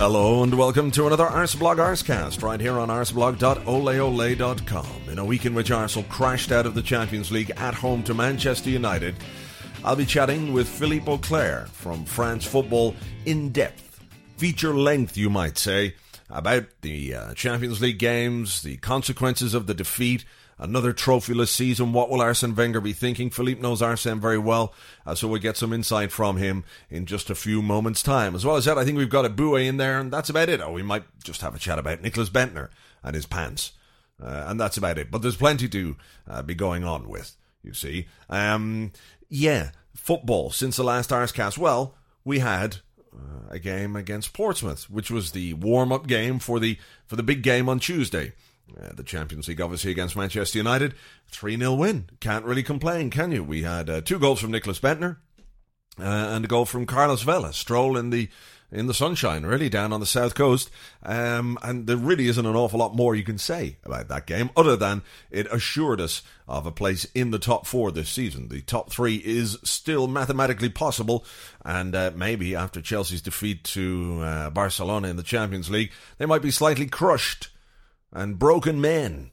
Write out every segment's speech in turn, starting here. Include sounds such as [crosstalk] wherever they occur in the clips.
Hello and welcome to another Arseblog Arsecast right here on arseblog.oleole.com. In a week in which Arsenal crashed out of the Champions League at home to Manchester United, I'll be chatting with Philippe Auclair from France Football in depth, feature length, you might say, about the uh, Champions League games, the consequences of the defeat, Another trophyless season. What will Arsene Wenger be thinking? Philippe knows Arsene very well, uh, so we'll get some insight from him in just a few moments' time. As well as that, I think we've got Eboué in there, and that's about it. Oh, we might just have a chat about Nicholas Bendtner and his pants. Uh, and that's about it. But there's plenty to uh, be going on with, you see. Um, yeah, football since the last Arsecast. Well, we had uh, a game against Portsmouth, which was the warm-up game for the for the big game on Tuesday. Uh, the Champions League, obviously, against Manchester United. 3 0 win. Can't really complain, can you? We had uh, two goals from Nicholas Bendtner uh, and a goal from Carlos Vela. Stroll in the in the sunshine, really, down on the south coast. Um, and there really isn't an awful lot more you can say about that game, other than it assured us of a place in the top four this season. The top three is still mathematically possible, and uh, maybe after Chelsea's defeat to uh, Barcelona in the Champions League, they might be slightly crushed and broken men.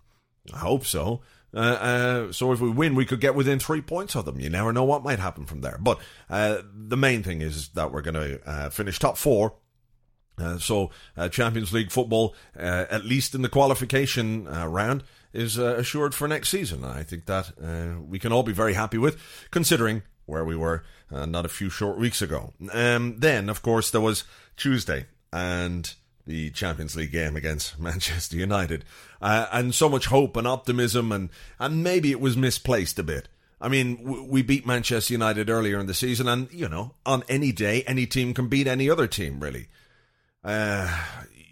I hope so. Uh, uh, so if we win, we could get within three points of them. You never know what might happen from there. But uh, the main thing is that we're going to uh, finish top four. Uh, so uh, Champions League football, at least in the qualification round, is assured for next season. I think that we can all be very happy with, considering where we were not a few short weeks ago. Um, then, of course, there was Tuesday, and the Champions League game against [laughs] Manchester United, uh, and so much hope and optimism, and and maybe it was misplaced a bit. I mean, w- we beat Manchester United earlier in the season, and you know, on any day, any team can beat any other team. Really, uh,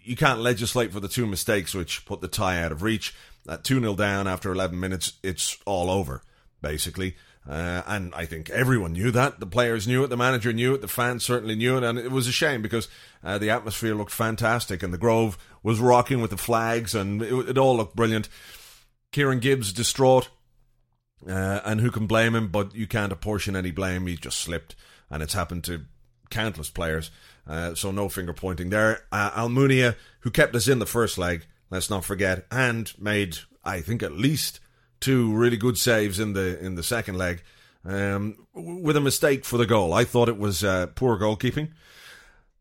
you can't legislate for the two mistakes which put the tie out of reach. At two 0 down after eleven minutes, it's all over, basically. Uh, and I think everyone knew that. The players knew it, the manager knew it, the fans certainly knew it, and it was a shame because uh, the atmosphere looked fantastic, and the Grove was rocking with the flags, and it, it all looked brilliant. Kieran Gibbs distraught, uh, and who can blame him? But you can't apportion any blame. He just slipped, and it's happened to countless players. Uh, so no finger pointing there. Uh, Almunia, who kept us in the first leg, let's not forget, and made I think at least two really good saves in the in the second leg, um, with a mistake for the goal. I thought it was uh, poor goalkeeping,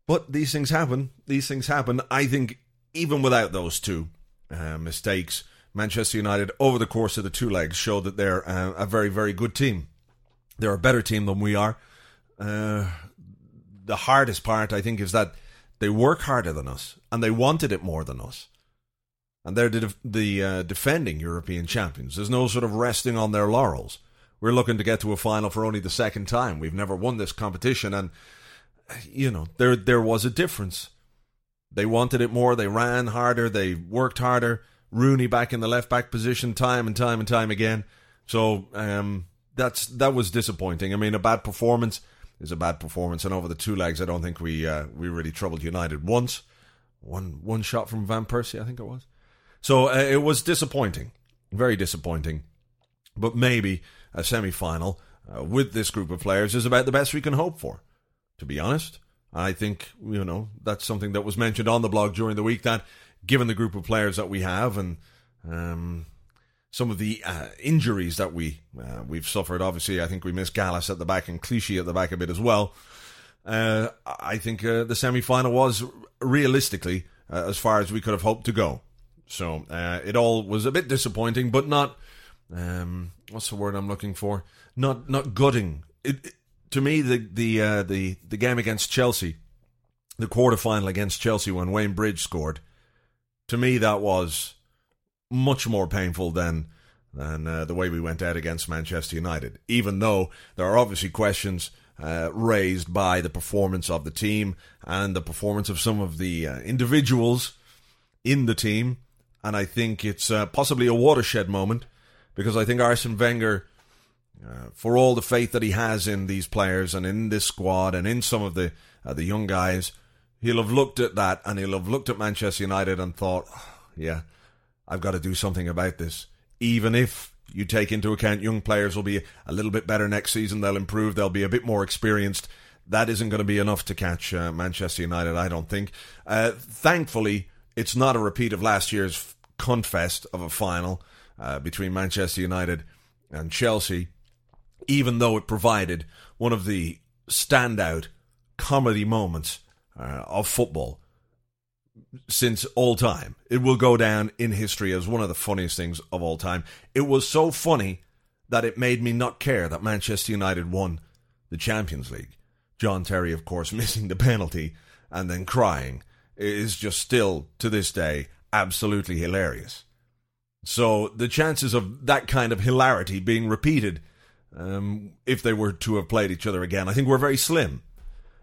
but these things happen. These things happen. I think even without those two uh, mistakes, Manchester United over the course of the two legs showed that they're uh, a very very good team. They're a better team than we are. Uh, the hardest part, I think, is that they work harder than us and they wanted it more than us and they're the, the uh, defending European champions. There's no sort of resting on their laurels. We're looking to get to a final for only the second time. We've never won this competition, and you know there there was a difference. They wanted it more. They ran harder. They worked harder. Rooney back in the left back position time and time and time again. So um, that's that was disappointing. I mean, a bad performance is a bad performance, and over the two legs, I don't think we uh, we really troubled United once. One one shot from Van Persie, I think it was. So uh, it was disappointing, very disappointing. But maybe a semi final uh, with this group of players is about the best we can hope for, to be honest. I think, you know, that's something that was mentioned on the blog during the week that given the group of players that we have and um, some of the uh, injuries that we uh, we've suffered. Obviously, I think we missed Gallas at the back and Clichy at the back a bit as well. Uh, I think uh, the semi final was realistically uh, as far as we could have hoped to go. So uh, it all was a bit disappointing, but not um, what's the word I'm looking for? Not not gutting. It, it, to me, the the uh, the the game against Chelsea, the quarterfinal against Chelsea when Wayne Bridge scored, to me that was much more painful than than uh, the way we went out against Manchester United. Even though there are obviously questions uh, raised by the performance of the team and the performance of some of the uh, individuals in the team, and I think it's uh, possibly a watershed moment because I think Arsene Wenger. Uh, for all the faith that he has in these players and in this squad and in some of the uh, the young guys, he'll have looked at that and he'll have looked at Manchester United and thought, oh, "Yeah, I've got to do something about this." even if you take into account young players will be a little bit better next season, they'll improve, they'll be a bit more experienced. That isn't going to be enough to catch uh, Manchester United, I don't think. Uh, thankfully, it's not a repeat of last year's cuntfest of a final uh, between Manchester United and Chelsea, even though it provided one of the standout comedy moments uh, of football since all time. It will go down in history as one of the funniest things of all time. It was so funny that it made me not care that Manchester United won the Champions League. John Terry, of course, [laughs] missing the penalty and then crying is just still, to this day, absolutely hilarious. So the chances of that kind of hilarity being repeated, um, if they were to have played each other again, I think were very slim.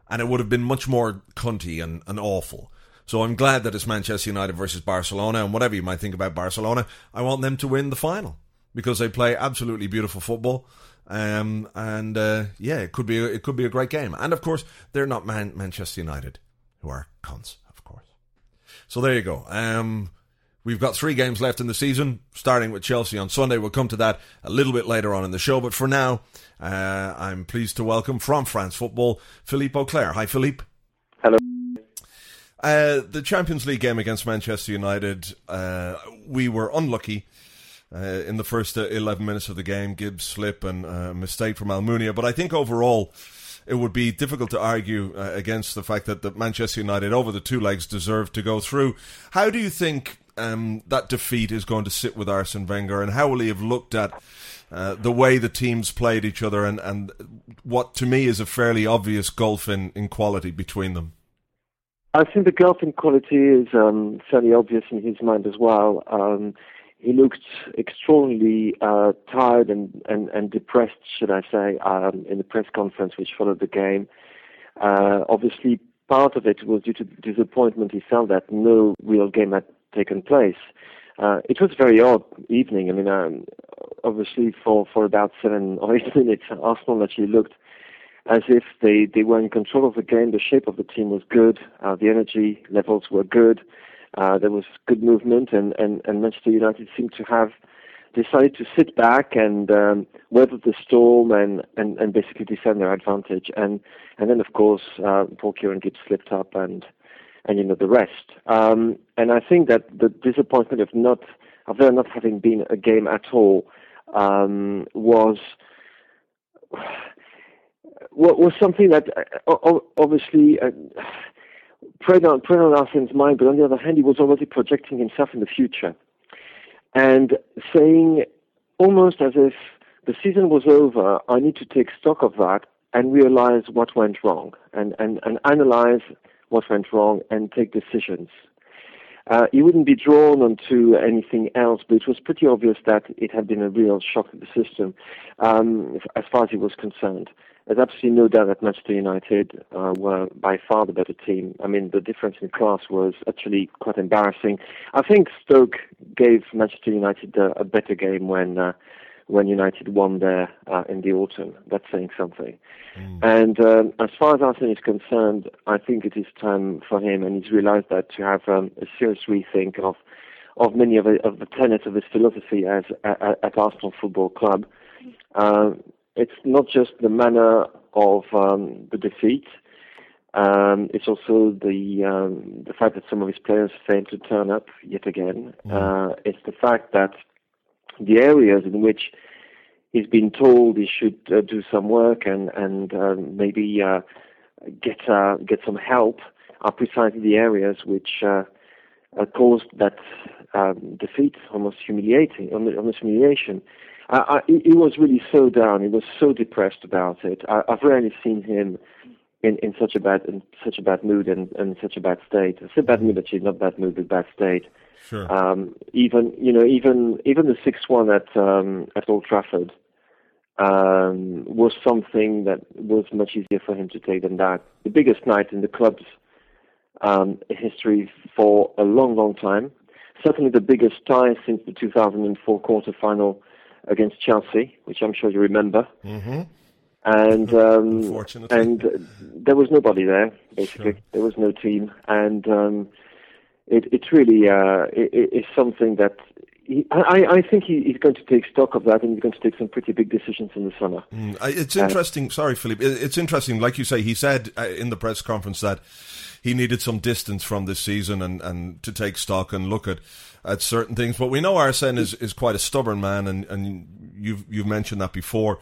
And it would have been much more cunty and, and awful. So I'm glad that it's Manchester United versus Barcelona, and whatever you might think about Barcelona, I want them to win the final because they play absolutely beautiful football. Um, and uh, yeah, it could be a, it could be a great game. And of course, they're not Man- Manchester United, who are course. So there you go. Um, we've got three games left in the season, starting with Chelsea on Sunday. We'll come to that a little bit later on in the show. But for now, uh, I'm pleased to welcome from France Football Philippe Auclair. Hi, Philippe. Hello. Uh, the Champions League game against Manchester United, uh, we were unlucky uh, in the first uh, 11 minutes of the game. Gibbs slip and a uh, mistake from Almunia. But I think overall, it would be difficult to argue uh, against the fact that, that Manchester United, over the two legs, deserved to go through. How do you think um, that defeat is going to sit with Arsene Wenger, and how will he have looked at uh, the way the teams played each other, and, and what to me is a fairly obvious gulf in, in quality between them? I think the gulf in quality is um, fairly obvious in his mind as well. Um, he looked extraordinarily uh, tired and, and, and depressed, should I say, um, in the press conference which followed the game. Uh, obviously, part of it was due to disappointment. He felt that no real game had taken place. Uh, it was a very odd evening. I mean, um, obviously, for, for about seven [laughs] or eight minutes, Arsenal actually looked as if they, they were in control of the game. The shape of the team was good. Uh, the energy levels were good. Uh, there was good movement, and, and, and Manchester United seemed to have decided to sit back and um, weather the storm and, and, and basically defend their advantage. And and then of course uh, Paul Kieran Gibbs slipped up and and you know the rest. Um, and I think that the disappointment of not of there not having been a game at all um, was [sighs] was something that uh, obviously uh, preyed on, preyed on Arsene's mind, but on the other hand, he was already projecting himself in the future and saying almost as if the season was over, I need to take stock of that and realize what went wrong and, and, and analyze what went wrong and take decisions. Uh, he wouldn't be drawn onto anything else, but it was pretty obvious that it had been a real shock to the system um, as far as he was concerned. There's absolutely no doubt that Manchester United uh, were by far the better team. I mean, the difference in class was actually quite embarrassing. I think Stoke gave Manchester United a, a better game when uh, when United won there uh, in the autumn. That's saying something. Mm. And um, as far as Arsene is concerned, I think it is time for him, and he's realised that to have um, a serious rethink of of many of, of the tenets of his philosophy as at, at Arsenal Football Club. Uh, it's not just the manner of um, the defeat. Um, it's also the um, the fact that some of his players failed to turn up yet again. Mm. Uh, it's the fact that the areas in which he's been told he should uh, do some work and and uh, maybe uh, get uh, get some help are precisely the areas which uh, caused that um, defeat, almost humiliating, almost humiliation. I, I, he was really so down. He was so depressed about it. I, I've rarely seen him in, in such a bad in such a bad mood and, and such a bad state. It's a bad mood actually, not bad mood, but bad state. Sure. Um, even you know even even the six one at um, at Old Trafford um, was something that was much easier for him to take than that. The biggest night in the club's um, history for a long, long time. Certainly the biggest tie since the 2004 quarter final against Chelsea, which I'm sure you remember. Mm-hmm. And [laughs] um, and uh, there was nobody there. Basically, Sure. there was no team, and um, it it really uh, it, it's something that he, I I think he, he's going to take stock of that, and he's going to take some pretty big decisions in the summer. Mm, It's interesting. Sorry, Philippe. It's interesting. Like you say, he said uh, in the press conference that he needed some distance from this season and, and to take stock and look at, at certain things. But we know Arsene is, is quite a stubborn man, and, and you've you've mentioned that before,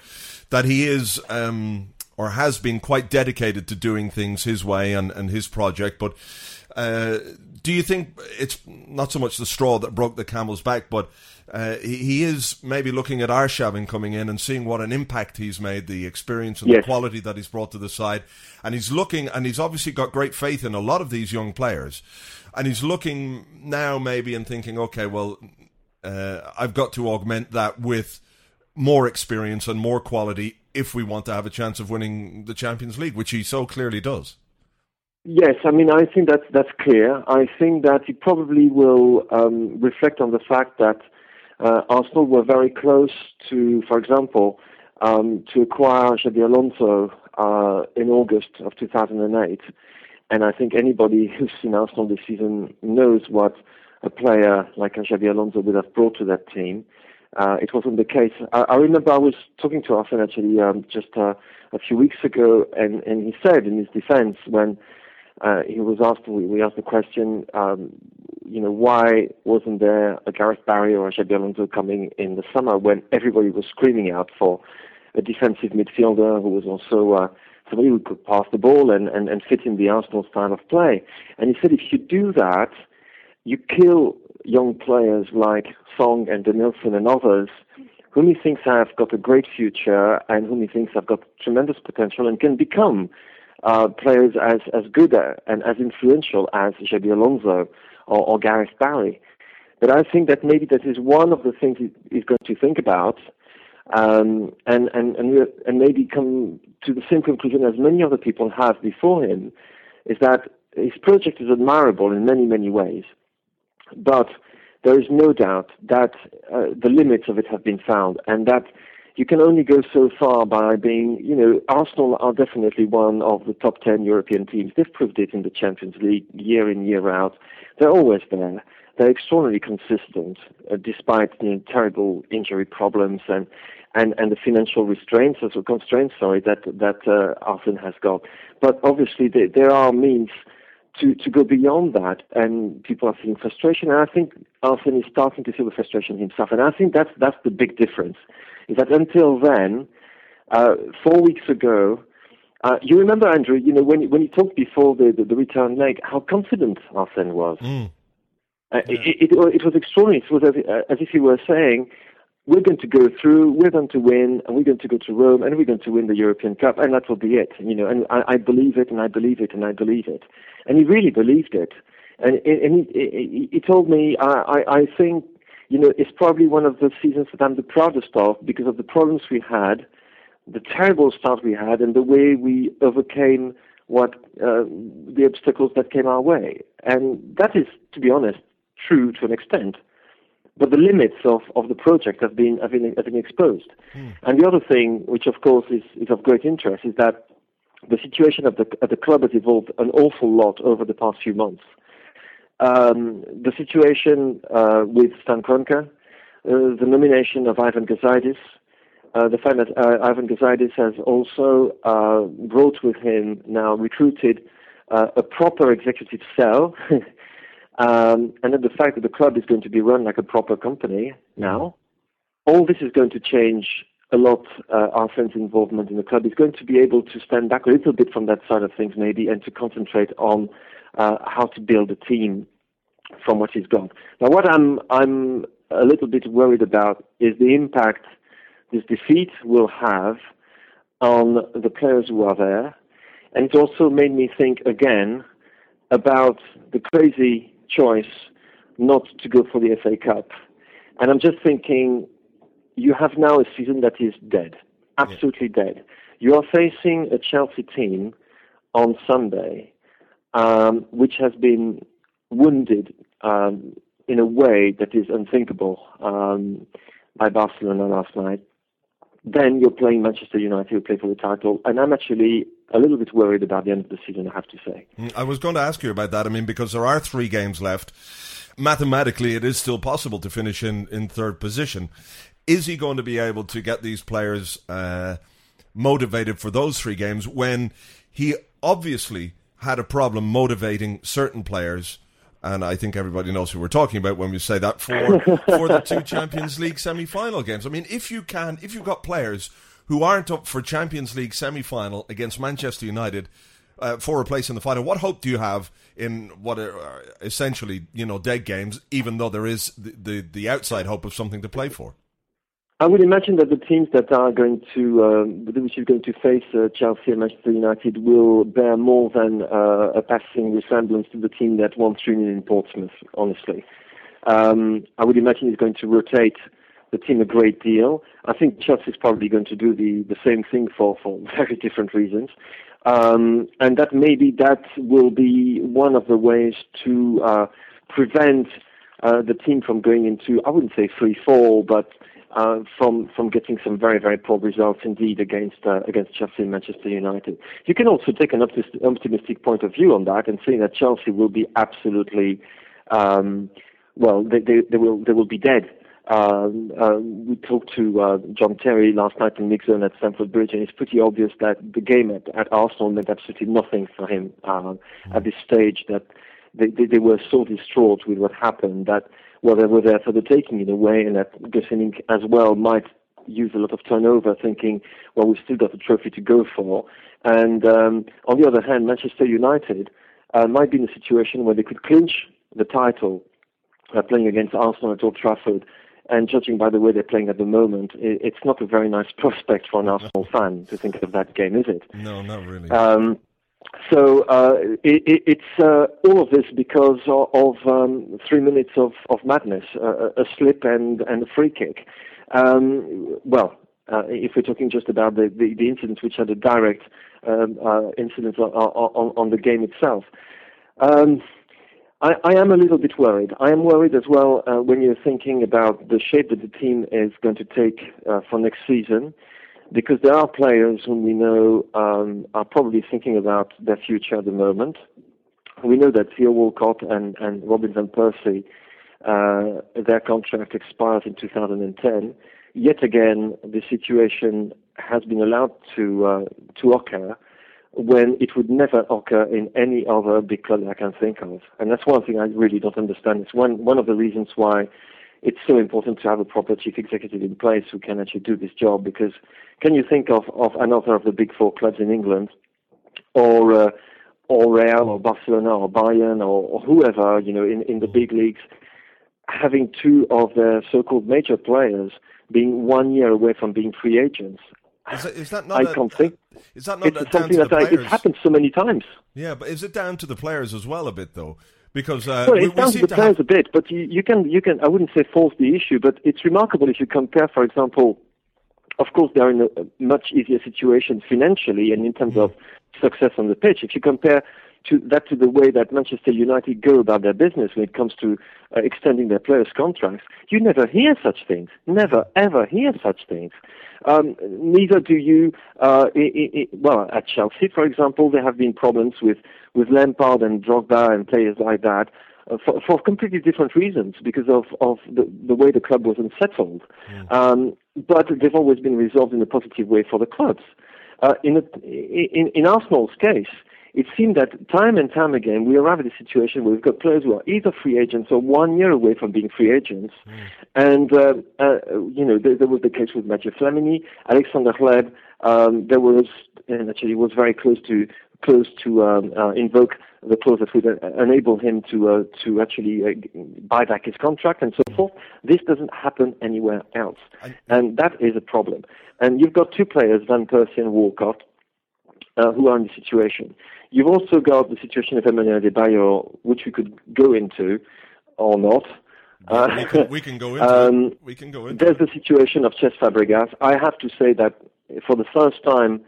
that he is um, or has been quite dedicated to doing things his way and, and his project. But uh, do you think it's not so much the straw that broke the camel's back, but uh, he, he is maybe looking at Arshavin coming in and seeing what an impact he's made, the experience and the quality that he's brought to the side, and he's looking and he's obviously got great faith in a lot of these young players, and he's looking now maybe and thinking, okay, well, uh, I've got to augment that with more experience and more quality if we want to have a chance of winning the Champions League, which he so clearly does. Yes, I mean, I think that's that's clear. I think that he probably will um, reflect on the fact that uh, Arsenal were very close to, for example, um, to acquire Xabi Alonso uh, in August of 2008, and I think anybody [laughs] who's seen Arsenal this season knows what a player like Xabi Alonso would have brought to that team. Uh, it wasn't the case. I, I remember I was talking to Arsene actually um, just uh, a few weeks ago, and, and he said in his defense when uh, he was asked, we, we asked the question, um, you know, why wasn't there a Gareth Barry or a Xabi Alonso coming in the summer when everybody was screaming out for a defensive midfielder who was also uh, somebody who could pass the ball and, and, and fit in the Arsenal style of play. And he said if you do that, you kill young players like Song and Denilson and others whom he thinks have got a great future and whom he thinks have got tremendous potential and can become uh, players as, as good and as influential as Xabi Alonso or, or Gareth Barry. But I think that maybe that is one of the things he, he's going to think about um, and, and, and, and maybe come to the same conclusion as many other people have before him, is that his project is admirable in many, many ways. But there is no doubt that uh, the limits of it have been found and that you can only go so far by being, you know, Arsenal are definitely one of the top 10 European teams. They've proved it in the Champions League year in, year out. They're always there. They're extraordinarily consistent, uh, despite you know, terrible injury problems and, and, and the financial restraints, or constraints, sorry, that, that uh, Arsene has got. But obviously, there, there are means to, to go beyond that, and people are feeling frustration. And I think Arsene is starting to feel the frustration himself. And I think that's that's the big difference. Is that until then, uh, four weeks ago, uh, you remember Andrew? You know when when he talked before the, the, the return leg, how confident Arsene was. Mm. Uh, it, it, it was extraordinary. It was as, as if he were saying, "We're going to go through, we're going to win, and we're going to go to Rome, and we're going to win the European Cup, and that will be it." You know, and I, I believe it, and I believe it, and I believe it, and he really believed it. And, and he, he, told me, I, I, I think, you know, it's probably one of the seasons that I'm the proudest of because of the problems we had, the terrible start we had, and the way we overcame what uh, the obstacles that came our way. And that is, to be honest, true to an extent. But the limits of, of the project have been, have been, have been exposed. And the other thing, which of course is, is of great interest, is that the situation at the, at the club has evolved an awful lot over the past few months. Um, the situation uh, with Stan Kroenke, uh, the nomination of Ivan Gazidis, uh, the fact that uh, Ivan Gazidis has also uh, brought with him now recruited uh, a proper executive cell, [laughs] um, and then the fact that the club is going to be run like a proper company now. All this is going to change a lot uh, Arsene's involvement in the club. is going to be able to stand back a little bit from that side of things maybe and to concentrate on uh, how to build a team from what he's got. Now, what I'm I'm a little bit worried about is the impact this defeat will have on the players who are there. And it also made me think again about the crazy choice not to go for the FA Cup. And I'm just thinking, you have now a season that is dead, absolutely yeah. dead. You are facing a Chelsea team on Sunday, um, which has been wounded um, in a way that is unthinkable um, by Barcelona last night. Then you're playing Manchester United, who play for the title, and I'm actually a little bit worried about the end of the season. I have to say. Mm, I was going to ask you about that. I mean, because there are three games left. Mathematically, it is still possible to finish in, in third position. Is he going to be able to get these players uh, motivated for those three games when he obviously had a problem motivating certain players? And I think everybody knows who we're talking about when we say that for [laughs] for the two Champions League semi-final games. I mean, if you can, if you've got players who aren't up for Champions League semi-final against Manchester United uh, for a place in the final, what hope do you have in what are essentially you know dead games? Even though there is the, the, the outside hope of something to play for. I would imagine that the teams that are going to, um, which is going to face uh, Chelsea and Manchester United will bear more than uh, a passing resemblance to the team that won 3 in Portsmouth, honestly. Um, I would imagine he's going to rotate the team a great deal. I think Chelsea is probably going to do the, the same thing for, for [laughs] very different reasons. Um, and that maybe that will be one of the ways to uh, prevent uh, the team from going into, I wouldn't say free fall, but uh, from from getting some very very poor results indeed against uh, against Chelsea and Manchester United. You can also take an optimistic point of view on that and say that Chelsea will be absolutely um, well. They, they, they will they will be dead. Um, uh, we talked to uh, John Terry last night in Mixzone at Stamford Bridge, and it's pretty obvious that the game at, at Arsenal meant absolutely nothing for him uh, at this stage. That they, they, they were so distraught with what happened that well, they were there for the taking in a way, and that Gosling as well might use a lot of turnover, thinking, well, we've still got a trophy to go for. And um, on the other hand, Manchester United uh, might be in a situation where they could clinch the title uh, playing against Arsenal at Old Trafford. And judging by the way they're playing at the moment, it, it's not a very nice [laughs] prospect for an Arsenal fan to think of that game, is it? No, not really. Um, so uh, it, it, it's uh, all of this because of, of um, three minutes of, of madness, uh, a slip and, and a free kick. Um, well, uh, if we're talking just about the, the, the incident which had a direct um, uh, incident on, on, on, the game itself. Um, I, I, am a little bit worried. I am worried as well uh, when you're thinking about the shape that the team is going to take for next season because there are players whom we know um, are probably thinking about their future at the moment. We know that Theo Walcott and, and Robin Van Persie, uh, their contract expires in 2010. Yet again, the situation has been allowed to uh, to occur when it would never occur in any other big club I can think of. And that's one thing I really don't understand. It's one one of the reasons why it's so important to have a proper chief executive in place who can actually do this job because can you think of, of another of the big four clubs in England or uh, or Real or Barcelona or Bayern or, or whoever, you know, in, in the big leagues having two of their so-called major players being one year away from being free agents. Is that, is that not I a, can't think. Is that not it's something that I, it's happened so many times. Yeah, but is it down to the players as well a bit though? Because uh, well, it sounds the players have... a bit, but you, you can you can I wouldn't say force the issue, but it's remarkable if you compare, for example, of course they're in a much easier situation financially and in terms mm. of success on the pitch. If you compare to that to the way that Manchester United go about their business when it comes to uh, extending their players' contracts, you never hear such things. Never ever hear such things. Um, neither do you. Uh, I, I, well, at Chelsea, for example, there have been problems with with Lampard and Drogba and players like that. Uh, for, for, completely different reasons because of, of the, the way the club was unsettled. Mm. Um, but they've always been resolved in a positive way for the clubs. Uh, in, a, in, in Arsenal's case, it seemed that time and time again we arrive at a situation where we've got players who are either free agents or one year away from being free agents. Mm. And, uh, uh, you know, there, there, was the case with Mathieu Flamini, Alexander Hleb, um, there was, and actually was very close to clause to um, uh, invoke the clause that would uh, enable him to uh, to actually uh, buy back his contract and so forth. This doesn't happen anywhere else, and that is a problem. And you've got two players, Van Persie and Walcott, uh, who are in the situation. You've also got the situation of Emmanuel Adebayor, which we could go into or not. Uh, we, can, [laughs] we, can, go into um, We can go into There's the situation of Cesc Fabregas. I have to say that for the first time,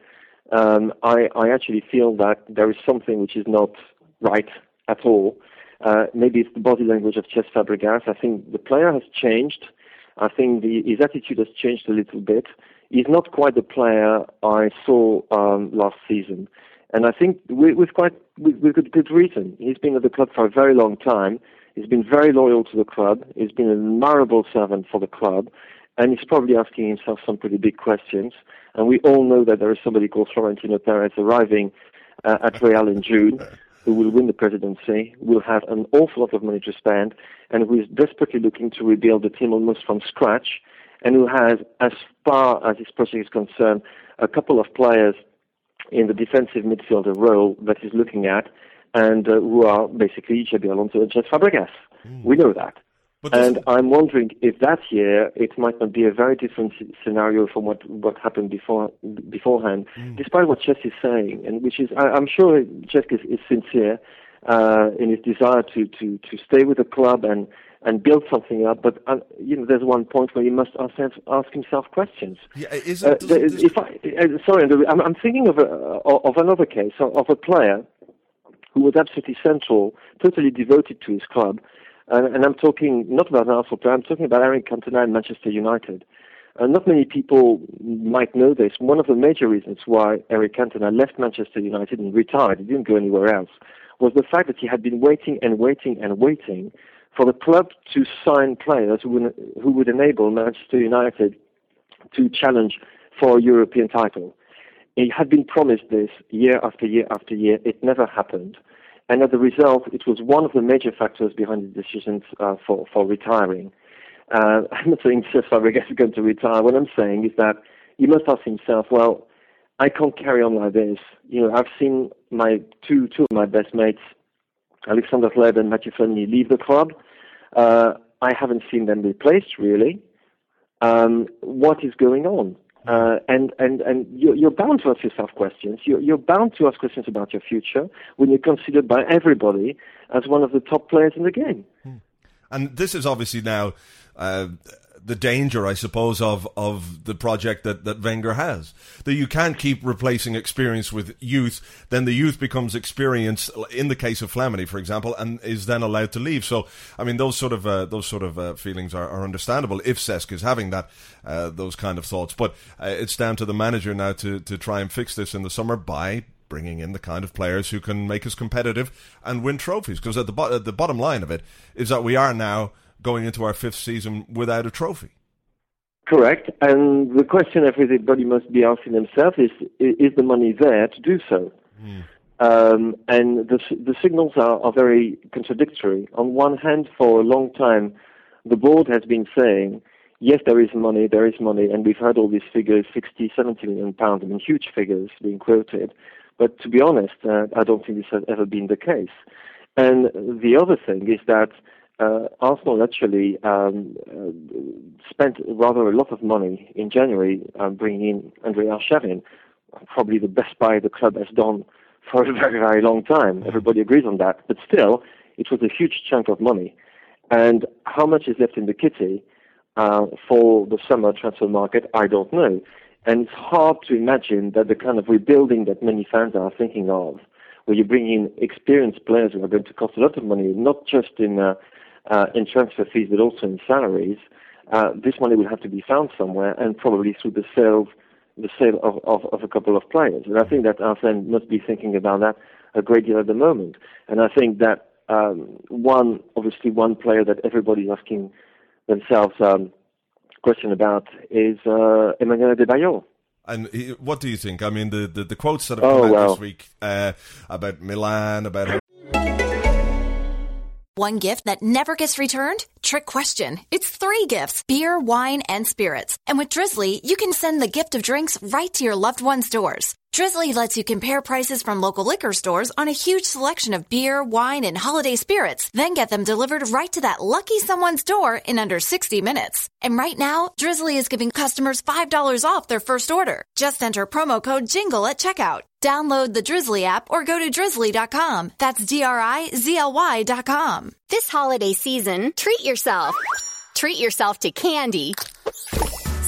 um, I, I, actually feel that there is something which is not right at all. Uh, maybe it's the body language of Cesc Fabregas. I think the player has changed. I think the, his attitude has changed a little bit. He's not quite the player I saw um, last season. And I think with, quite with, good reason. He's been at the club for a very long time. He's been very loyal to the club. He's been an admirable servant for the club. And he's probably asking himself some pretty big questions. And we all know that there is somebody called Florentino Perez arriving uh, at Real in June who will win the presidency, will have an awful lot of money to spend, and who is desperately looking to rebuild the team almost from scratch, and who has, as far as his project is concerned, a couple of players in the defensive midfielder role that he's looking at, and uh, who are basically Xabi Alonso and Cesc Fabregas. Mm. We know that. and I'm wondering if that year it might not be a very different scenario from what, what happened before beforehand, mm. despite what Cesc is saying, and which is I, am sure Cesc is, is sincere uh, in his desire to, to, to stay with the club and and build something up. But uh, you know, there's one point where he must ask, ask himself questions. Yeah, is it, uh, if I, uh, sorry, I'm, I'm, thinking of a, of another case of a player who was absolutely central, totally devoted to his club. And, and I'm talking not about an Arsenal player, I'm talking about Eric Cantona and Manchester United. Uh, not many people might know this. One of the major reasons why Eric Cantona left Manchester United and retired, he didn't go anywhere else, was the fact that he had been waiting and waiting and waiting for the club to sign players who would, who would enable Manchester United to challenge for a European title. He had been promised this year after year after year. It never happened. And as a result, it was one of the major factors behind the decisions uh, for, for retiring. Uh, [laughs] I'm not saying Cesc Fabregas is going to retire. What I'm saying is that he must ask himself, well, I can't carry on like this. You know, I've seen my two two of my best mates, Alexander Hleb and Mathieu Flamini, leave the club. Uh, I haven't seen them replaced really. Um, what is going on? Uh, and and and you're, you're, bound to ask yourself questions. You're, you're bound to ask questions about your future when you're considered by everybody as one of the top players in the game. Hmm. And this is obviously now uh, the danger, I suppose, of of the project that that Wenger has. That you can't keep replacing experience with youth. Then the youth becomes experience. In the case of Flamini, for example, and is then allowed to leave. So, I mean, those sort of uh, those sort of uh, feelings are, are, understandable if Cesc is having that uh, those kind of thoughts. But uh, it's down to the manager now to to try and fix this in the summer by bringing in the kind of players who can make us competitive and win trophies. Because at the, bo- at the bottom line of it is that we are now going into our fifth season without a trophy. Correct. And the question everybody must be asking themselves is, is the money there to do so? Mm. Um, and the, the signals are, are very contradictory. On one hand, for a long time, the board has been saying, yes, there is money, there is money, and we've heard all these figures, 60, 70 million pounds, I mean, huge figures being quoted. But to be honest, uh, I don't think this has ever been the case. And the other thing is that uh, Arsenal actually um, uh, spent rather a lot of money in January uh, bringing in Andrei Arshavin, probably the best buy the club has done for a [laughs] very, very long time. Everybody agrees on that. But still, it was a huge chunk of money. And how much is left in the kitty uh, for the summer transfer market, I don't know. And it's hard to imagine that the kind of rebuilding that many fans are thinking of, where you bring in experienced players who are going to cost a lot of money, not just in uh, uh, in transfer fees, but also in salaries, uh, this money will have to be found somewhere, and probably through the sale, the sale of, of, of a couple of players. And I think that Arsene must be thinking about that a great deal at the moment. And I think that um, one, obviously, one player that everybody's asking themselves um, question about is uh, Emmanuel Adebayor. And what do you think? I mean, the, the, the quotes that have come oh, out well. this week uh, about Milan, about how one gift that never gets returned? Trick question. It's three gifts beer, wine, and spirits. And with Drizzly, you can send the gift of drinks right to your loved one's doors. Drizzly lets you compare prices from local liquor stores on a huge selection of beer, wine, and holiday spirits, then get them delivered right to that lucky someone's door in under 60 minutes. And right now, Drizzly is giving customers $5 off their first order. Just enter promo code JINGLE at checkout. Download the Drizzly app or go to drizzly.com. That's D R I Z L Y.com. This holiday season, treat yourself. Treat yourself to candy.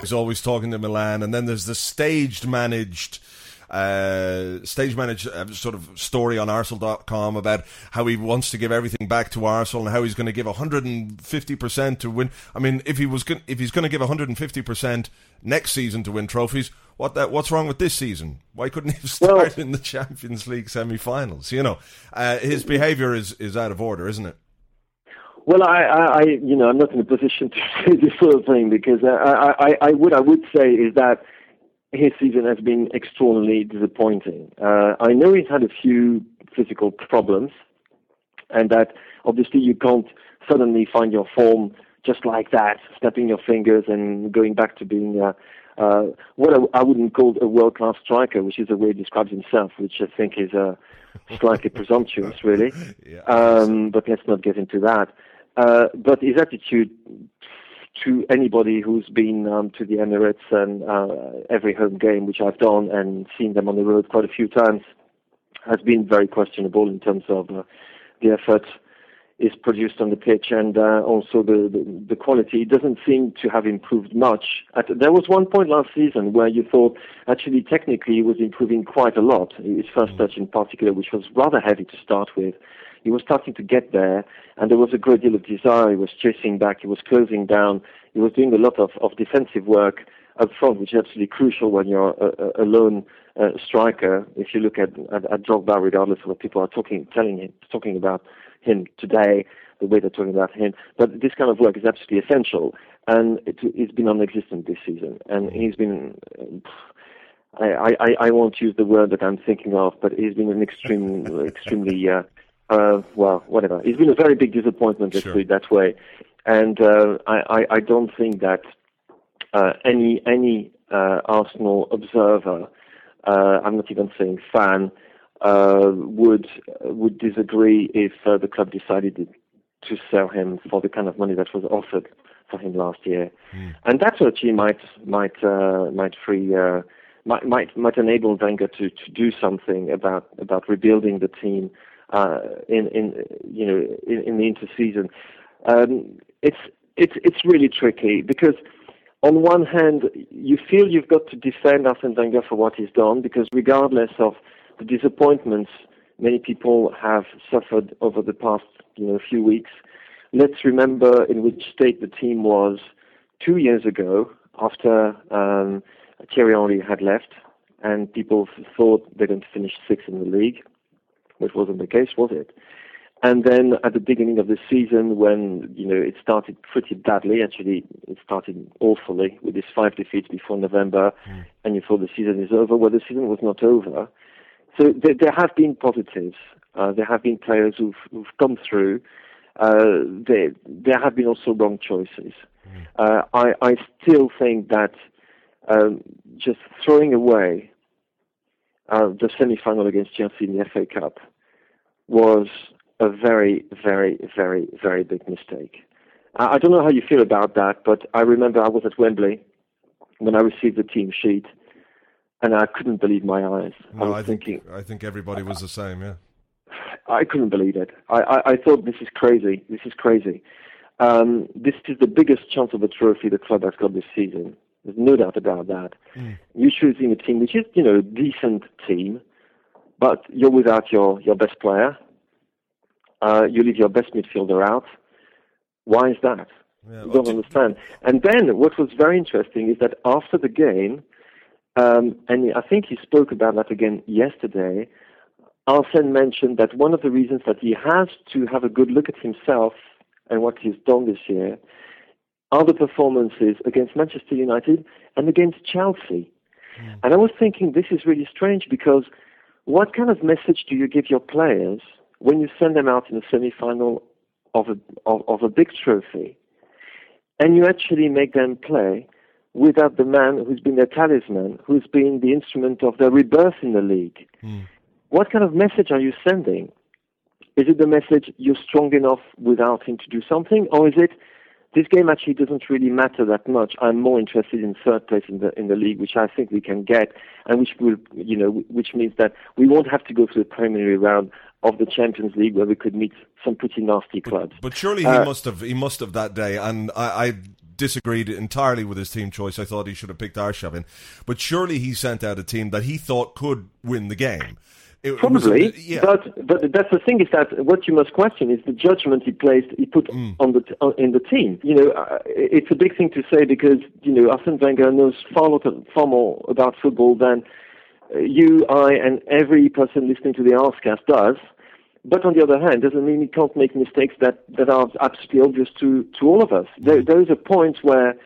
He's always talking to Milan, and then there's the staged managed. Uh, stage managed uh, sort of story on Arsenal.com about how he wants to give everything back to Arsenal and how he's going to give 150% to win. I mean, if he was go- if he's going to give 150% next season to win trophies, what that what's wrong with this season? Why couldn't he have [laughs] started in the Champions League semi-finals? You know, uh, his behaviour is is out of order, isn't it? Well, I, I, I, you know, I'm not in a position to [laughs] say this sort of thing because I, I, I would, I would say is that his season has been extraordinarily disappointing. Uh, I know he's had a few physical problems, and that obviously you can't suddenly find your form just like that, snapping your fingers and going back to being uh, uh, what I, I wouldn't call a world-class striker, which is the way he describes himself, which I think is uh, slightly presumptuous, really. [laughs] Yeah. Um, but let's not get into that. Uh, but his attitude to anybody who's been um, to the Emirates and uh, every home game, which I've done and seen them on the road quite a few times, has been very questionable in terms of uh, the effort is produced on the pitch and uh, also the, the, the quality. It doesn't seem to have improved much. At, there was one point last season where you thought actually technically he was improving quite a lot. His first touch in particular, which was rather heavy to start with. He was starting to get there, and there was a great deal of desire. He was chasing back. He was closing down. He was doing a lot of, of defensive work up front, which is absolutely crucial when you're a, a, lone uh, striker. If you look at, at, at Drogba, regardless of what people are talking, telling him, talking about him today, the way they're talking about him. But this kind of work is absolutely essential, and it, it's been non-existent this season. And he's been. I, I, I won't use the word that I'm thinking of, but he's been an extreme, [laughs] extremely, uh, uh, well, whatever. He's been a very big disappointment, let's Sure. put it that way. And uh, I, I, I don't think that uh, any any uh, Arsenal observer, uh, I'm not even saying fan, uh, would would disagree if uh, the club decided to sell him for the kind of money that was offered for him last year, and that actually might might uh, might free. Uh, might, might might enable Wenger to, to do something about about rebuilding the team uh, in in you know in, in the interseason. Um, it's it's it's really tricky because on one hand, you feel you've got to defend Arsene Wenger for what he's done because regardless of the disappointments many people have suffered over the past you know few weeks, let's remember in which state the team was two years ago after um, Thierry Henry had left, and people thought they're going to finish sixth in the league, which wasn't the case, was it? And then at the beginning of the season, when you know it started pretty badly, actually it started awfully with these five defeats before November, and you thought the season is over. Well, the season was not over. So there, there have been positives. Uh, there have been players who've, who've come through. Uh, there, there have been also wrong choices. Uh, I, I still think that um, just throwing away uh, the semi-final against Chelsea in the FA Cup was a very, very, very, very big mistake. I I don't know how you feel about that, but I remember I was at Wembley when I received the team sheet, and I couldn't believe my eyes. I was I think thinking, I think everybody was the same. Yeah. I couldn't believe it. I, I, I thought this is crazy. This is crazy. Um, this is the biggest chance of a trophy the club has got this season. There's no doubt about that. You're choosing a team which is, you know, a decent team, but you're without your, your best player. Uh, you leave your best midfielder out. Why is that? Yeah, I don't do- understand. And then what was very interesting is that after the game, um, and I think he spoke about that again yesterday, Arsene mentioned that one of the reasons that he has to have a good look at himself and what he's done this year are the performances against Manchester United and against Chelsea. Mm. And I was thinking this is really strange because what kind of message do you give your players when you send them out in the semi-final of a of, of a big trophy, and you actually make them play without the man who's been their talisman, who's been the instrument of their rebirth in the league? Mm. What kind of message are you sending? Is it the message you're strong enough without him to do something, or is it this game actually doesn't really matter that much. I'm more interested in third place in the in the league, which I think we can get, and which will you know which means that we won't have to go through the preliminary round of the Champions League where we could meet some pretty nasty clubs. But, but surely he uh, must have he must have that day, and I, I disagreed entirely with his team choice. I thought he should have picked Arshavin, but surely he sent out a team that he thought could win the game. It, Probably, was, yeah. but but that's the thing is that what you must question is the judgment he placed he put mm. on the on, in the team. You know, uh, it's a big thing to say because you know Arsene Wenger knows far lot, far more about football than uh, you, I, and every person listening to the Arsecast does. But on the other hand, doesn't mean he can't make mistakes that, that are absolutely obvious to, to all of us. Mm. There, there is a point where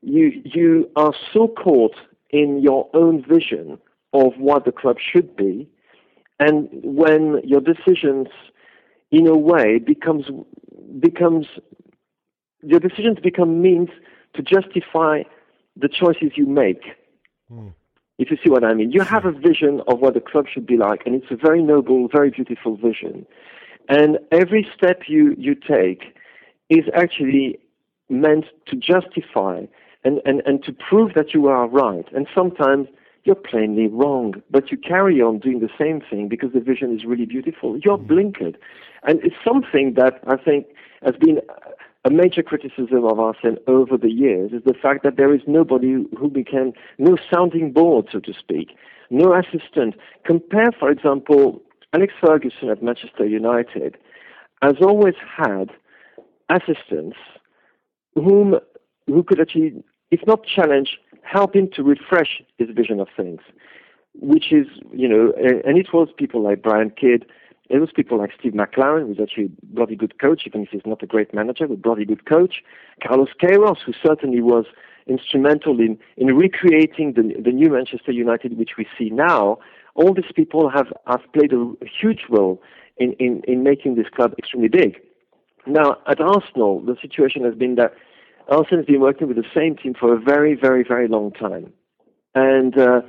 you you are so caught in your own vision of what the club should be and when your decisions, in a way, becomes becomes your decisions become means to justify the choices you make. Mm. If you see what I mean, you have a vision of what the club should be like, and it's a very noble, very beautiful vision. And every step you, you take is actually meant to justify and, and, and to prove that you are right. And sometimes you're plainly wrong. But you carry on doing the same thing because the vision is really beautiful. You're mm-hmm. blinkered. And it's something that I think has been a major criticism of Arsene over the years is the fact that there is nobody who became, no sounding board, so to speak, no assistant. Compare, for example, Alex Ferguson at Manchester United has always had assistants whom who could actually, if not challenge, help him to refresh his vision of things, which is, you know, and it was people like Brian Kidd, it was people like Steve McClaren, who's actually a bloody good coach, even if he's not a great manager, but bloody good coach. Carlos Queiroz, who certainly was instrumental in, in recreating the, the new Manchester United, which we see now. All these people have, have played a, a huge role in, in, in making this club extremely big. Now, at Arsenal, the situation has been that Arsene has been working with the same team for a very, very, very long time. And uh,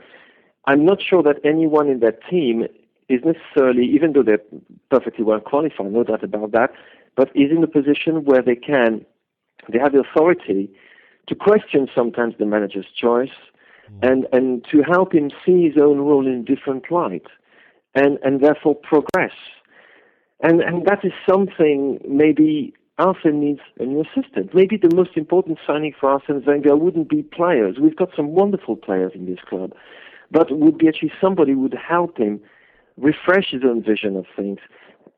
I'm not sure that anyone in that team is necessarily, even though they're perfectly well qualified, no doubt about that, but is in a position where they can, they have the authority to question sometimes the manager's choice mm. and, and to help him see his own role in a different light and, and therefore progress. And, and that is something maybe Arsene needs a new assistant. Maybe the most important signing for Arsene Wenger wouldn't be players. We've got some wonderful players in this club, but would be actually somebody who would help him refresh his own vision of things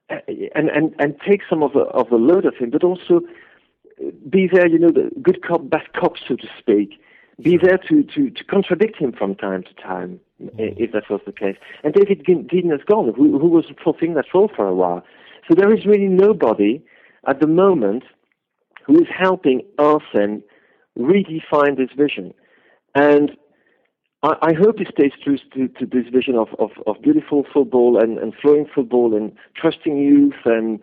and, and, and take some of the, of the load of him, but also be there, you know, the good cop, bad cop, so to speak. Be there to, to, to contradict him from time to time, mm-hmm. if that was the case. And David Dein has gone, who, who was fulfilling that role for a while. So there is really nobody at the moment who is helping Arsene redefine this vision. And I, I hope he stays true to, to this vision of, of, of beautiful football and, and flowing football and trusting youth and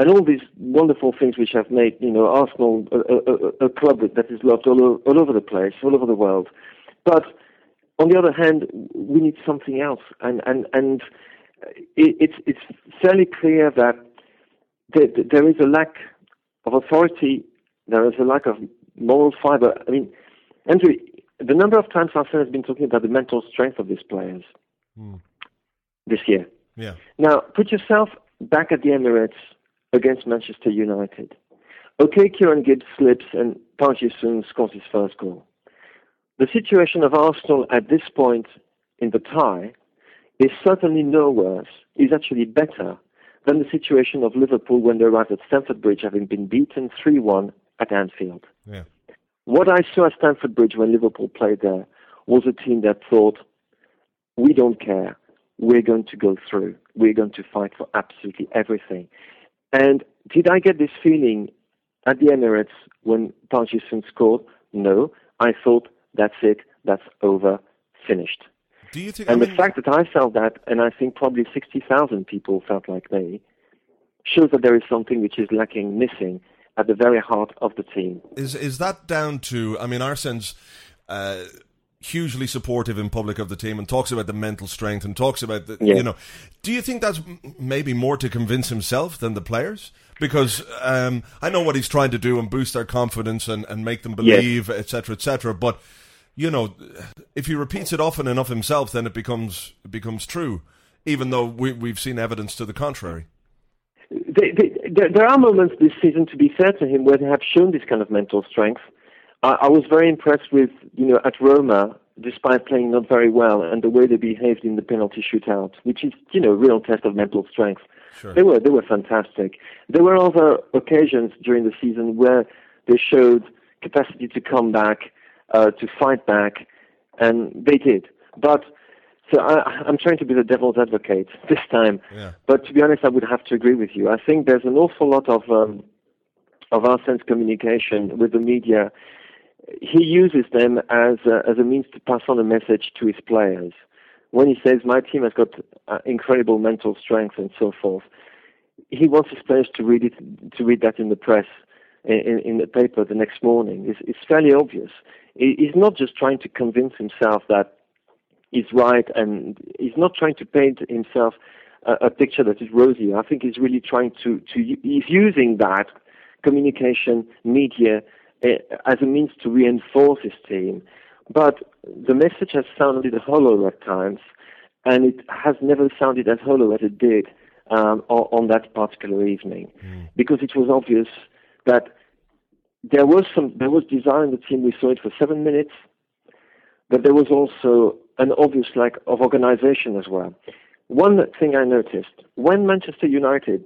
and all these wonderful things which have made you know Arsenal a, a, a club that is loved all, over, all over the place, all over the world. But on the other hand, we need something else, and and and it, it's it's fairly clear that there is a lack of authority. There is a lack of moral fiber. I mean, Andrew, the number of times Arsene has been talking about the mental strength of these players mm. this year. Yeah. Now, put yourself back at the Emirates against Manchester United. Okay, Kieran Gibbs slips and Park Ji-sung scores his first goal. The situation of Arsenal at this point in the tie is certainly no worse, is actually better than the situation of Liverpool when they arrived at Stamford Bridge, having been beaten 3 1 at Anfield. Yeah. What I saw at Stamford Bridge when Liverpool played there was a team that thought, we don't care, we're going to go through. we're going to fight for absolutely everything. And did I get this feeling at the Emirates when Park Ji-sung scored? No. I thought, that's it, that's over, finished. Do you think? And I the fact that I felt that, and I think probably 60,000 people felt like me, shows that there is something which is lacking, missing at the very heart of the team. is is that down to? I mean, Arsene's uh, hugely supportive in public of the team and talks about the mental strength and talks about the. Yeah. You know, do you think that's maybe more to convince himself than the players? Because um, I know what he's trying to do and boost their confidence and, and make them Yes. believe, etc., etc. But you know, if he repeats it often enough himself, then it becomes it becomes true. Even though we, we've seen evidence to the contrary. They, they, there, there are moments this season, to be fair to him, where they have shown this kind of mental strength. I, I was very impressed with, you know, at Roma, despite playing not very well, and the way they behaved in the penalty shootout, which is, you know, a real test of mental strength. Sure. They were they were fantastic. There were other occasions during the season where they showed capacity to come back, uh, to fight back, and they did. But so I, I'm trying to be the devil's advocate this time. Yeah. But to be honest, I would have to agree with you. I think there's an awful lot of um, of Arsene's communication with the media. He uses them as a, as a means to pass on a message to his players. When he says my team has got uh, incredible mental strength and so forth, he wants his players to read it to read that in the press in, in the paper the next morning. It's, it's fairly obvious. He- He's not just trying to convince himself that he's right, and he's not trying to paint himself a, a picture that is rosy. I think he's really trying to to he's using that communication media uh, as a means to reinforce his team. But the message has sounded hollow at times, and it has never sounded as hollow as it did um, on, on that particular evening, because it was obvious that there was some there was desire in the team. We saw it for seven minutes, but there was also an obvious lack of organization as well. One thing I noticed when Manchester United,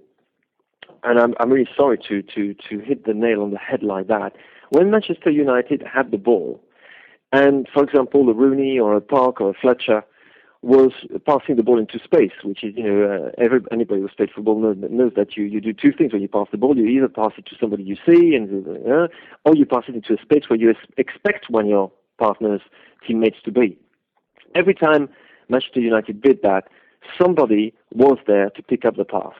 and I'm, I'm really sorry to, to, to hit the nail on the head like that, when Manchester United had the ball, and for example, a Rooney or a Park or a Fletcher was passing the ball into space, which is, you know, uh, every, anybody who's played football knows, knows that you, you do two things when you pass the ball. You either pass it to somebody you see, and uh, or you pass it into a space where you ex- expect one of your partner's teammates to be. Every time Manchester United did that, somebody was there to pick up the pass.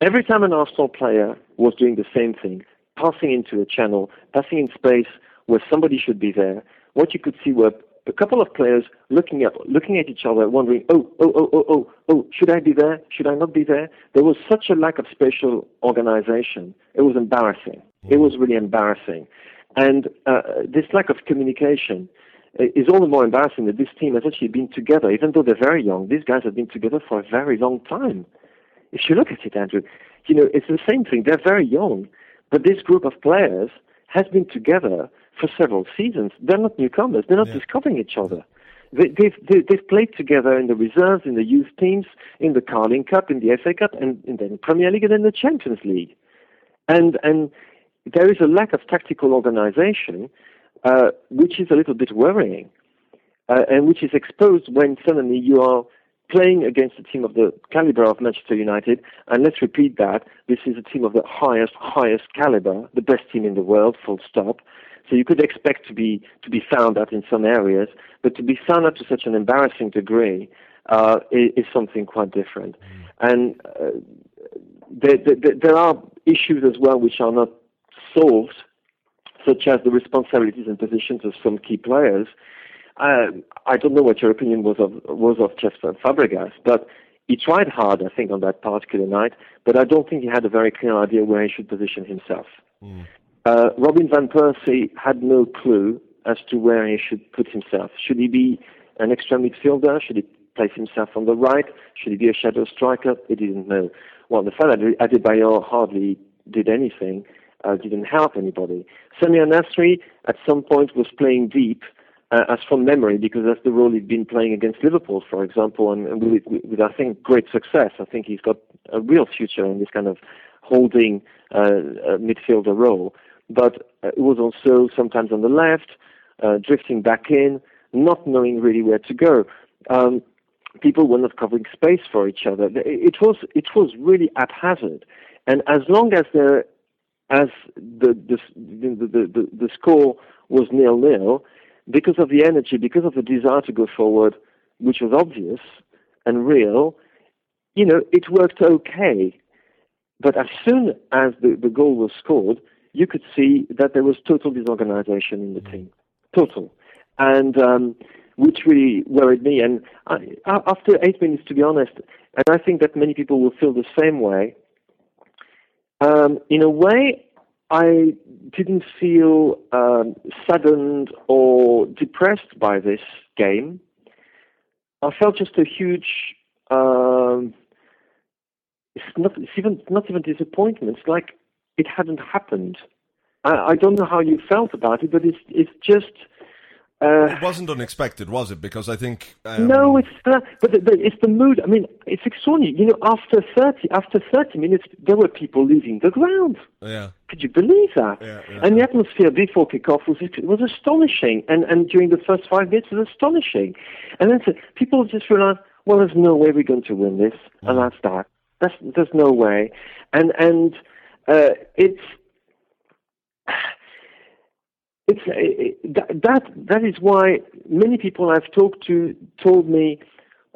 Every time an Arsenal player was doing the same thing, passing into a channel, passing in space where somebody should be there, what you could see were a couple of players looking up, looking at each other, wondering, oh, oh, oh, oh, oh, oh, should I be there? Should I not be there? There was such a lack of spatial organization. It was embarrassing. It was really embarrassing. And uh, this lack of communication uh, is all the more embarrassing that this team has actually been together, even though they're very young. These guys have been together for a very long time. If you look at it, Andrew, you know, it's the same thing. They're very young, but this group of players has been together for several seasons. They're not newcomers. They're not Yeah. discovering each other. They, they've, they, they've played together in the reserves, in the youth teams, in the Carling Cup, in the FA Cup, and in the Premier League and in the Champions League. And, and there is a lack of tactical organization, uh, which is a little bit worrying, uh, and which is exposed when suddenly you are playing against a team of the caliber of Manchester United. And let's repeat that this is a team of the highest, highest caliber, the best team in the world, full stop. So you could expect to be to be found out in some areas, but to be found out to such an embarrassing degree uh, is, is something quite different. And uh, there, there, there are issues as well which are not solved, such as the responsibilities and positions of some key players. Uh, I don't know what your opinion was of was of Jesper Fabregas, but he tried hard, I think, on that particular night. But I don't think he had a very clear idea where he should position himself. Uh, Robin van Persie had no clue as to where he should put himself. Should he be an extra midfielder? Should he place himself on the right? Should he be a shadow striker? He didn't know. Well, the fact that Adebayor hardly did anything uh, didn't help anybody. Samir Nasri at some point was playing deep, uh, as from memory, because that's the role he'd been playing against Liverpool, for example, and, and with, with, with, I think, great success. I think he's got a real future in this kind of holding uh, midfielder role. But uh, it was also sometimes on the left, uh, drifting back in, not knowing really where to go. Um, people were not covering space for each other. It was it was really haphazard, and as long as there as the the the, the, the score was nil nil, because of the energy, because of the desire to go forward, which was obvious and real, you know, it worked okay. But as soon as the, the goal was scored, you could see that there was total disorganization in the team. Total. And um, which really worried me. And I, after eight minutes, to be honest, and I think that many people will feel the same way, um, in a way, I didn't feel um, saddened or depressed by this game. I felt just a huge. Um, it's not. It's even not even disappointment. It's like it hadn't happened. I, I don't know how you felt about it, but it's it's just uh, it wasn't unexpected, was it? Because I think um... no, it's uh, but it's the mood. I mean, it's extraordinary. You know, after thirty after thirty minutes, there were people leaving the ground. Yeah, could you believe that? Yeah, yeah, and the atmosphere before kickoff was was astonishing, and and during the first five minutes was astonishing, and then so people just realized, well, there's no way we're going to win this, mm. and that's that. That's there's no way, and and uh, it's it's it, that that is why many people I've talked to told me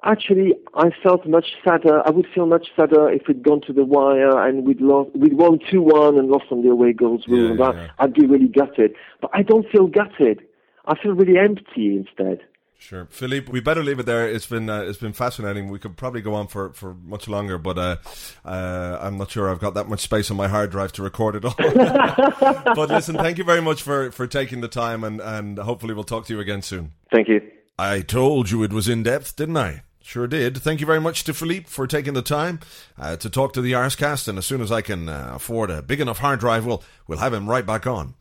actually I felt much sadder. I would feel much sadder if we'd gone to the wire and we'd lost, we'd won two one and lost on the away goals rule. Yeah, yeah. I'd be really gutted, but I don't feel gutted. I feel really empty instead. Sure, Philippe. We better leave it there. It's been uh, it's been fascinating. We could probably go on for, for much longer, but uh, uh, I'm not sure I've got that much space on my hard drive to record it all. [laughs] but listen, thank you very much for, for taking the time, and, and hopefully we'll talk to you again soon. Thank you. I told you it was in depth, didn't I? Sure did. Thank you very much to Philippe for taking the time uh, to talk to the Arsecast, and as soon as I can uh, afford a big enough hard drive, we'll we'll have him right back on.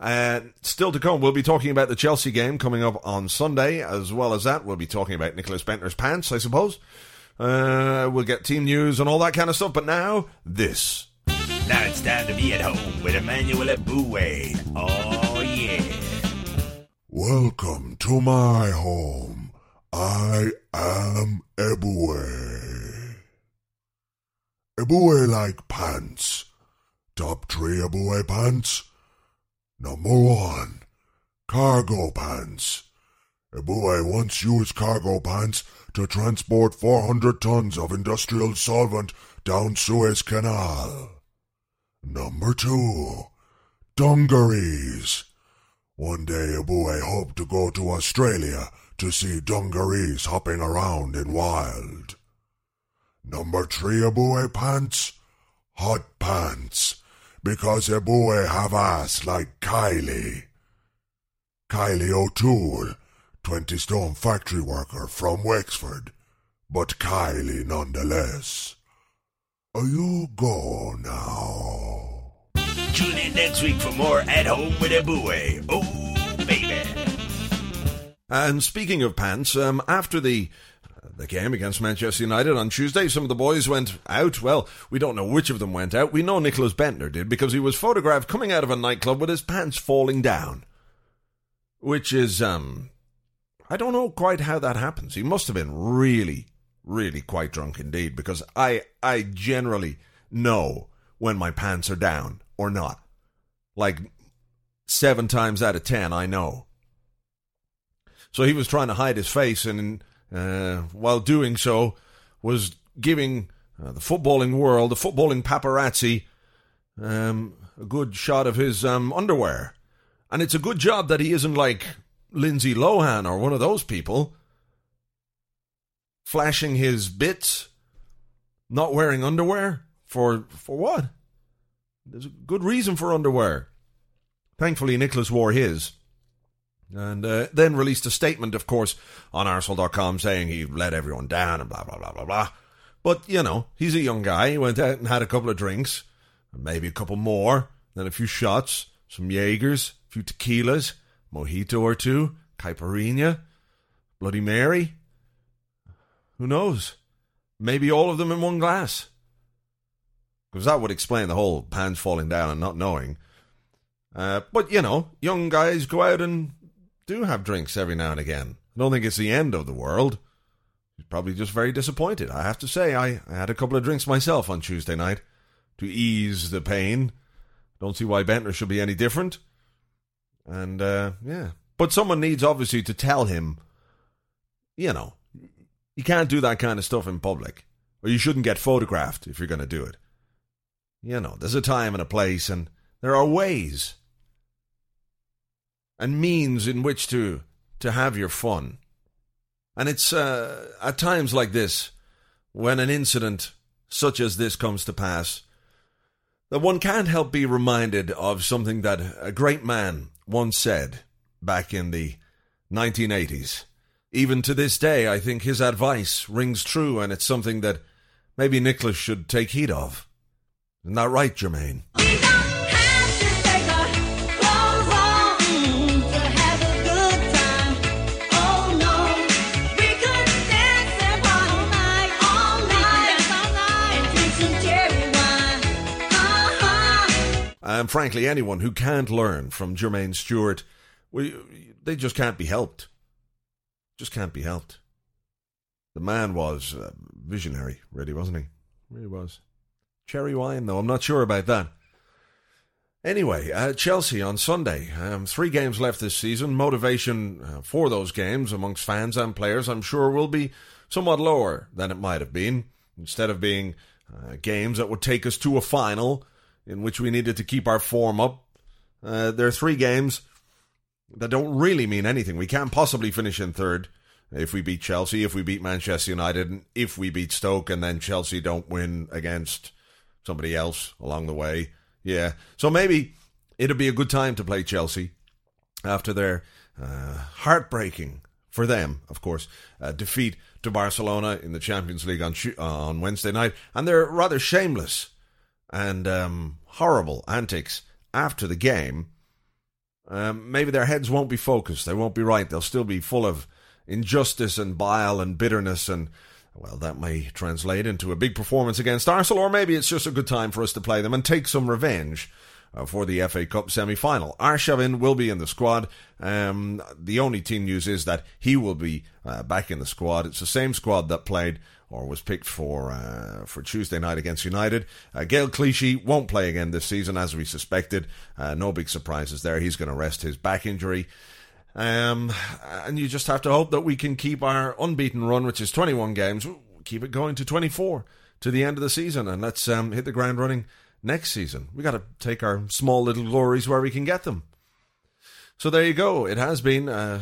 Uh, still to come, we'll be talking about the Chelsea game coming up on Sunday. As well as that, we'll be talking about Nicholas Bendtner's pants, I suppose. Uh, we'll get team news and all that kind of stuff. But now, this. Now it's time to be at home with Emmanuel Eboué. Oh, yeah. Welcome to my home. I am Eboué. Eboué like pants. Top three Eboué pants Number one, cargo pants. Eboué once used cargo pants to transport 400 tons of industrial solvent down Suez Canal. Number two, dungarees. One day Eboué hoped to go to Australia to see dungarees hopping around in wild. Number three Eboué pants, hot pants because Eboué have ass like Kylie. Kylie O'Toole, 20 stone factory worker from Wexford, but Kylie nonetheless. Are you go now? Tune in next week for more At Home with Eboué. Oh, baby. And speaking of pants, um, after the the game against Manchester United on Tuesday. Some of the boys went out. Well, we don't know which of them went out. We know Nicholas Bendtner did because he was photographed coming out of a nightclub with his pants falling down. Which is, um, I don't know quite how that happens. He must have been really, really quite drunk indeed because I, I generally know when my pants are down or not. Like seven times out of ten, I know. So he was trying to hide his face and while doing so, was giving uh, the footballing world, the footballing paparazzi, um, a good shot of his um, underwear. And it's a good job that he isn't like Lindsay Lohan or one of those people, flashing his bits, not wearing underwear. For, for what? There's a good reason for underwear. Thankfully, Nicholas wore his. And uh, then released a statement, of course, on Arsenal.com saying he let everyone down and blah, blah, blah, blah, blah. But, you know, he's a young guy. He went out and had a couple of drinks, maybe a couple more, then a few shots, some Jaegers, a few tequilas, mojito or two, caipirinha, Bloody Mary. Who knows? Maybe all of them in one glass. Because that would explain the whole pants falling down and not knowing. Uh, but, you know, young guys go out and do have drinks every now and again. I don't think it's the end of the world. He's probably just very disappointed. I have to say, I, I had a couple of drinks myself on Tuesday night to ease the pain. Don't see why Bendtner should be any different. And, uh, yeah. But someone needs, obviously, to tell him, you know, you can't do that kind of stuff in public. Or you shouldn't get photographed if you're going to do it. You know, there's a time and a place, and there are ways and means in which to to have your fun. And it's uh, at times like this, when an incident such as this comes to pass, that one can't help be reminded of something that a great man once said back in the 1980s. Even to this day, I think his advice rings true, and it's something that maybe Nicholas should take heed of. Isn't that right, Jermaine? And frankly, anyone who can't learn from Jermaine Stewart, we, they just can't be helped. Just can't be helped. The man was uh, visionary, really, wasn't he? Really was. Cherry wine, though, I'm not sure about that. Anyway, uh, Chelsea on Sunday. Um, three games left this season. Motivation uh, for those games amongst fans and players, I'm sure, will be somewhat lower than it might have been. Instead of being uh, games that would take us to a final, in which we needed to keep our form up. Uh, there are three games that don't really mean anything. We can't possibly finish in third if we beat Chelsea, if we beat Manchester United, and if we beat Stoke, and then Chelsea don't win against somebody else along the way. Yeah. So maybe it'd be a good time to play Chelsea after their uh, heartbreaking, for them, of course, uh, defeat to Barcelona in the Champions League on, uh, on Wednesday night. And they're rather shameless and um, horrible antics after the game, um, maybe their heads won't be focused. They won't be right. They'll still be full of injustice and bile and bitterness and. Well, that may translate into a big performance against Arsenal, or maybe it's just a good time for us to play them and take some revenge uh, for the FA Cup semi final. Arshavin will be in the squad. Um, the only team news is that he will be uh, back in the squad. It's the same squad that played or was picked for uh, for Tuesday night against United. Uh, Gael Clichy won't play again this season, as we suspected. Uh, no big surprises there. He's going to rest his back injury. Um, and you just have to hope that we can keep our unbeaten run, which is 21 games, keep it going to 24 to the end of the season, and let's um, hit the ground running next season. We got to take our small little glories where we can get them. So there you go. It has been a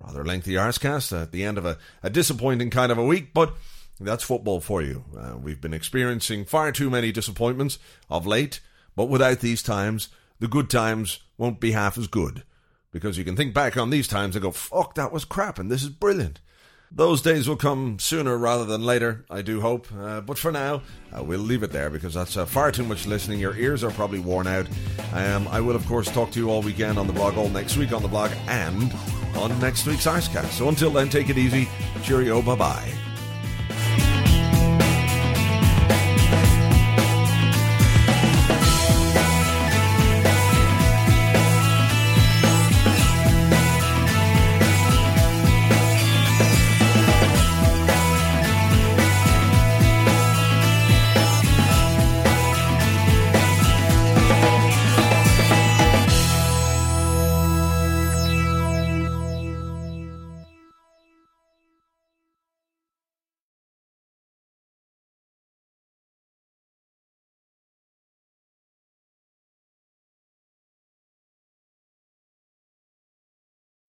rather lengthy Arsecast at the end of a, a disappointing kind of a week, but that's football for you. Uh, we've been experiencing far too many disappointments of late, but without these times, the good times won't be half as good. Because you can think back on these times and go, fuck, that was crap, and this is brilliant. Those days will come sooner rather than later, I do hope. Uh, but for now, uh, we'll leave it there because that's uh, far too much listening. Your ears are probably worn out. Um, I will, of course, talk to you all weekend on the blog, all next week on the blog, and on next week's Arsecast. So until then, take it easy. Cheerio. Bye bye.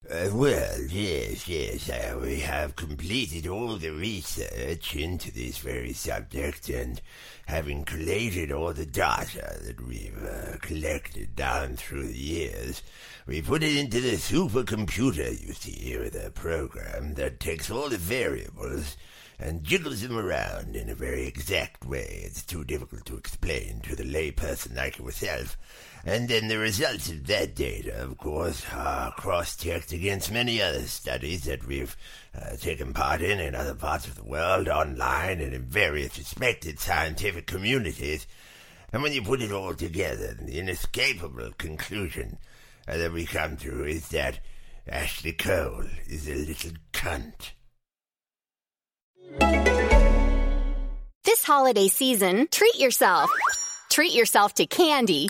Uh, well, yes, yes, uh, we have completed all the research into this very subject and having collated all the data that we've uh, collected down through the years, we put it into the supercomputer, you see, with a program that takes all the variables and jiggles them around in a very exact way. It's too difficult to explain to the layperson like yourself. And then the results of that data, of course, are cross-checked against many other studies that we've uh, taken part in in other parts of the world, online, and in various respected scientific communities. And when you put it all together, the inescapable conclusion uh, that we come to is that Ashley Cole is a little cunt. This holiday season, treat yourself. Treat yourself to candy.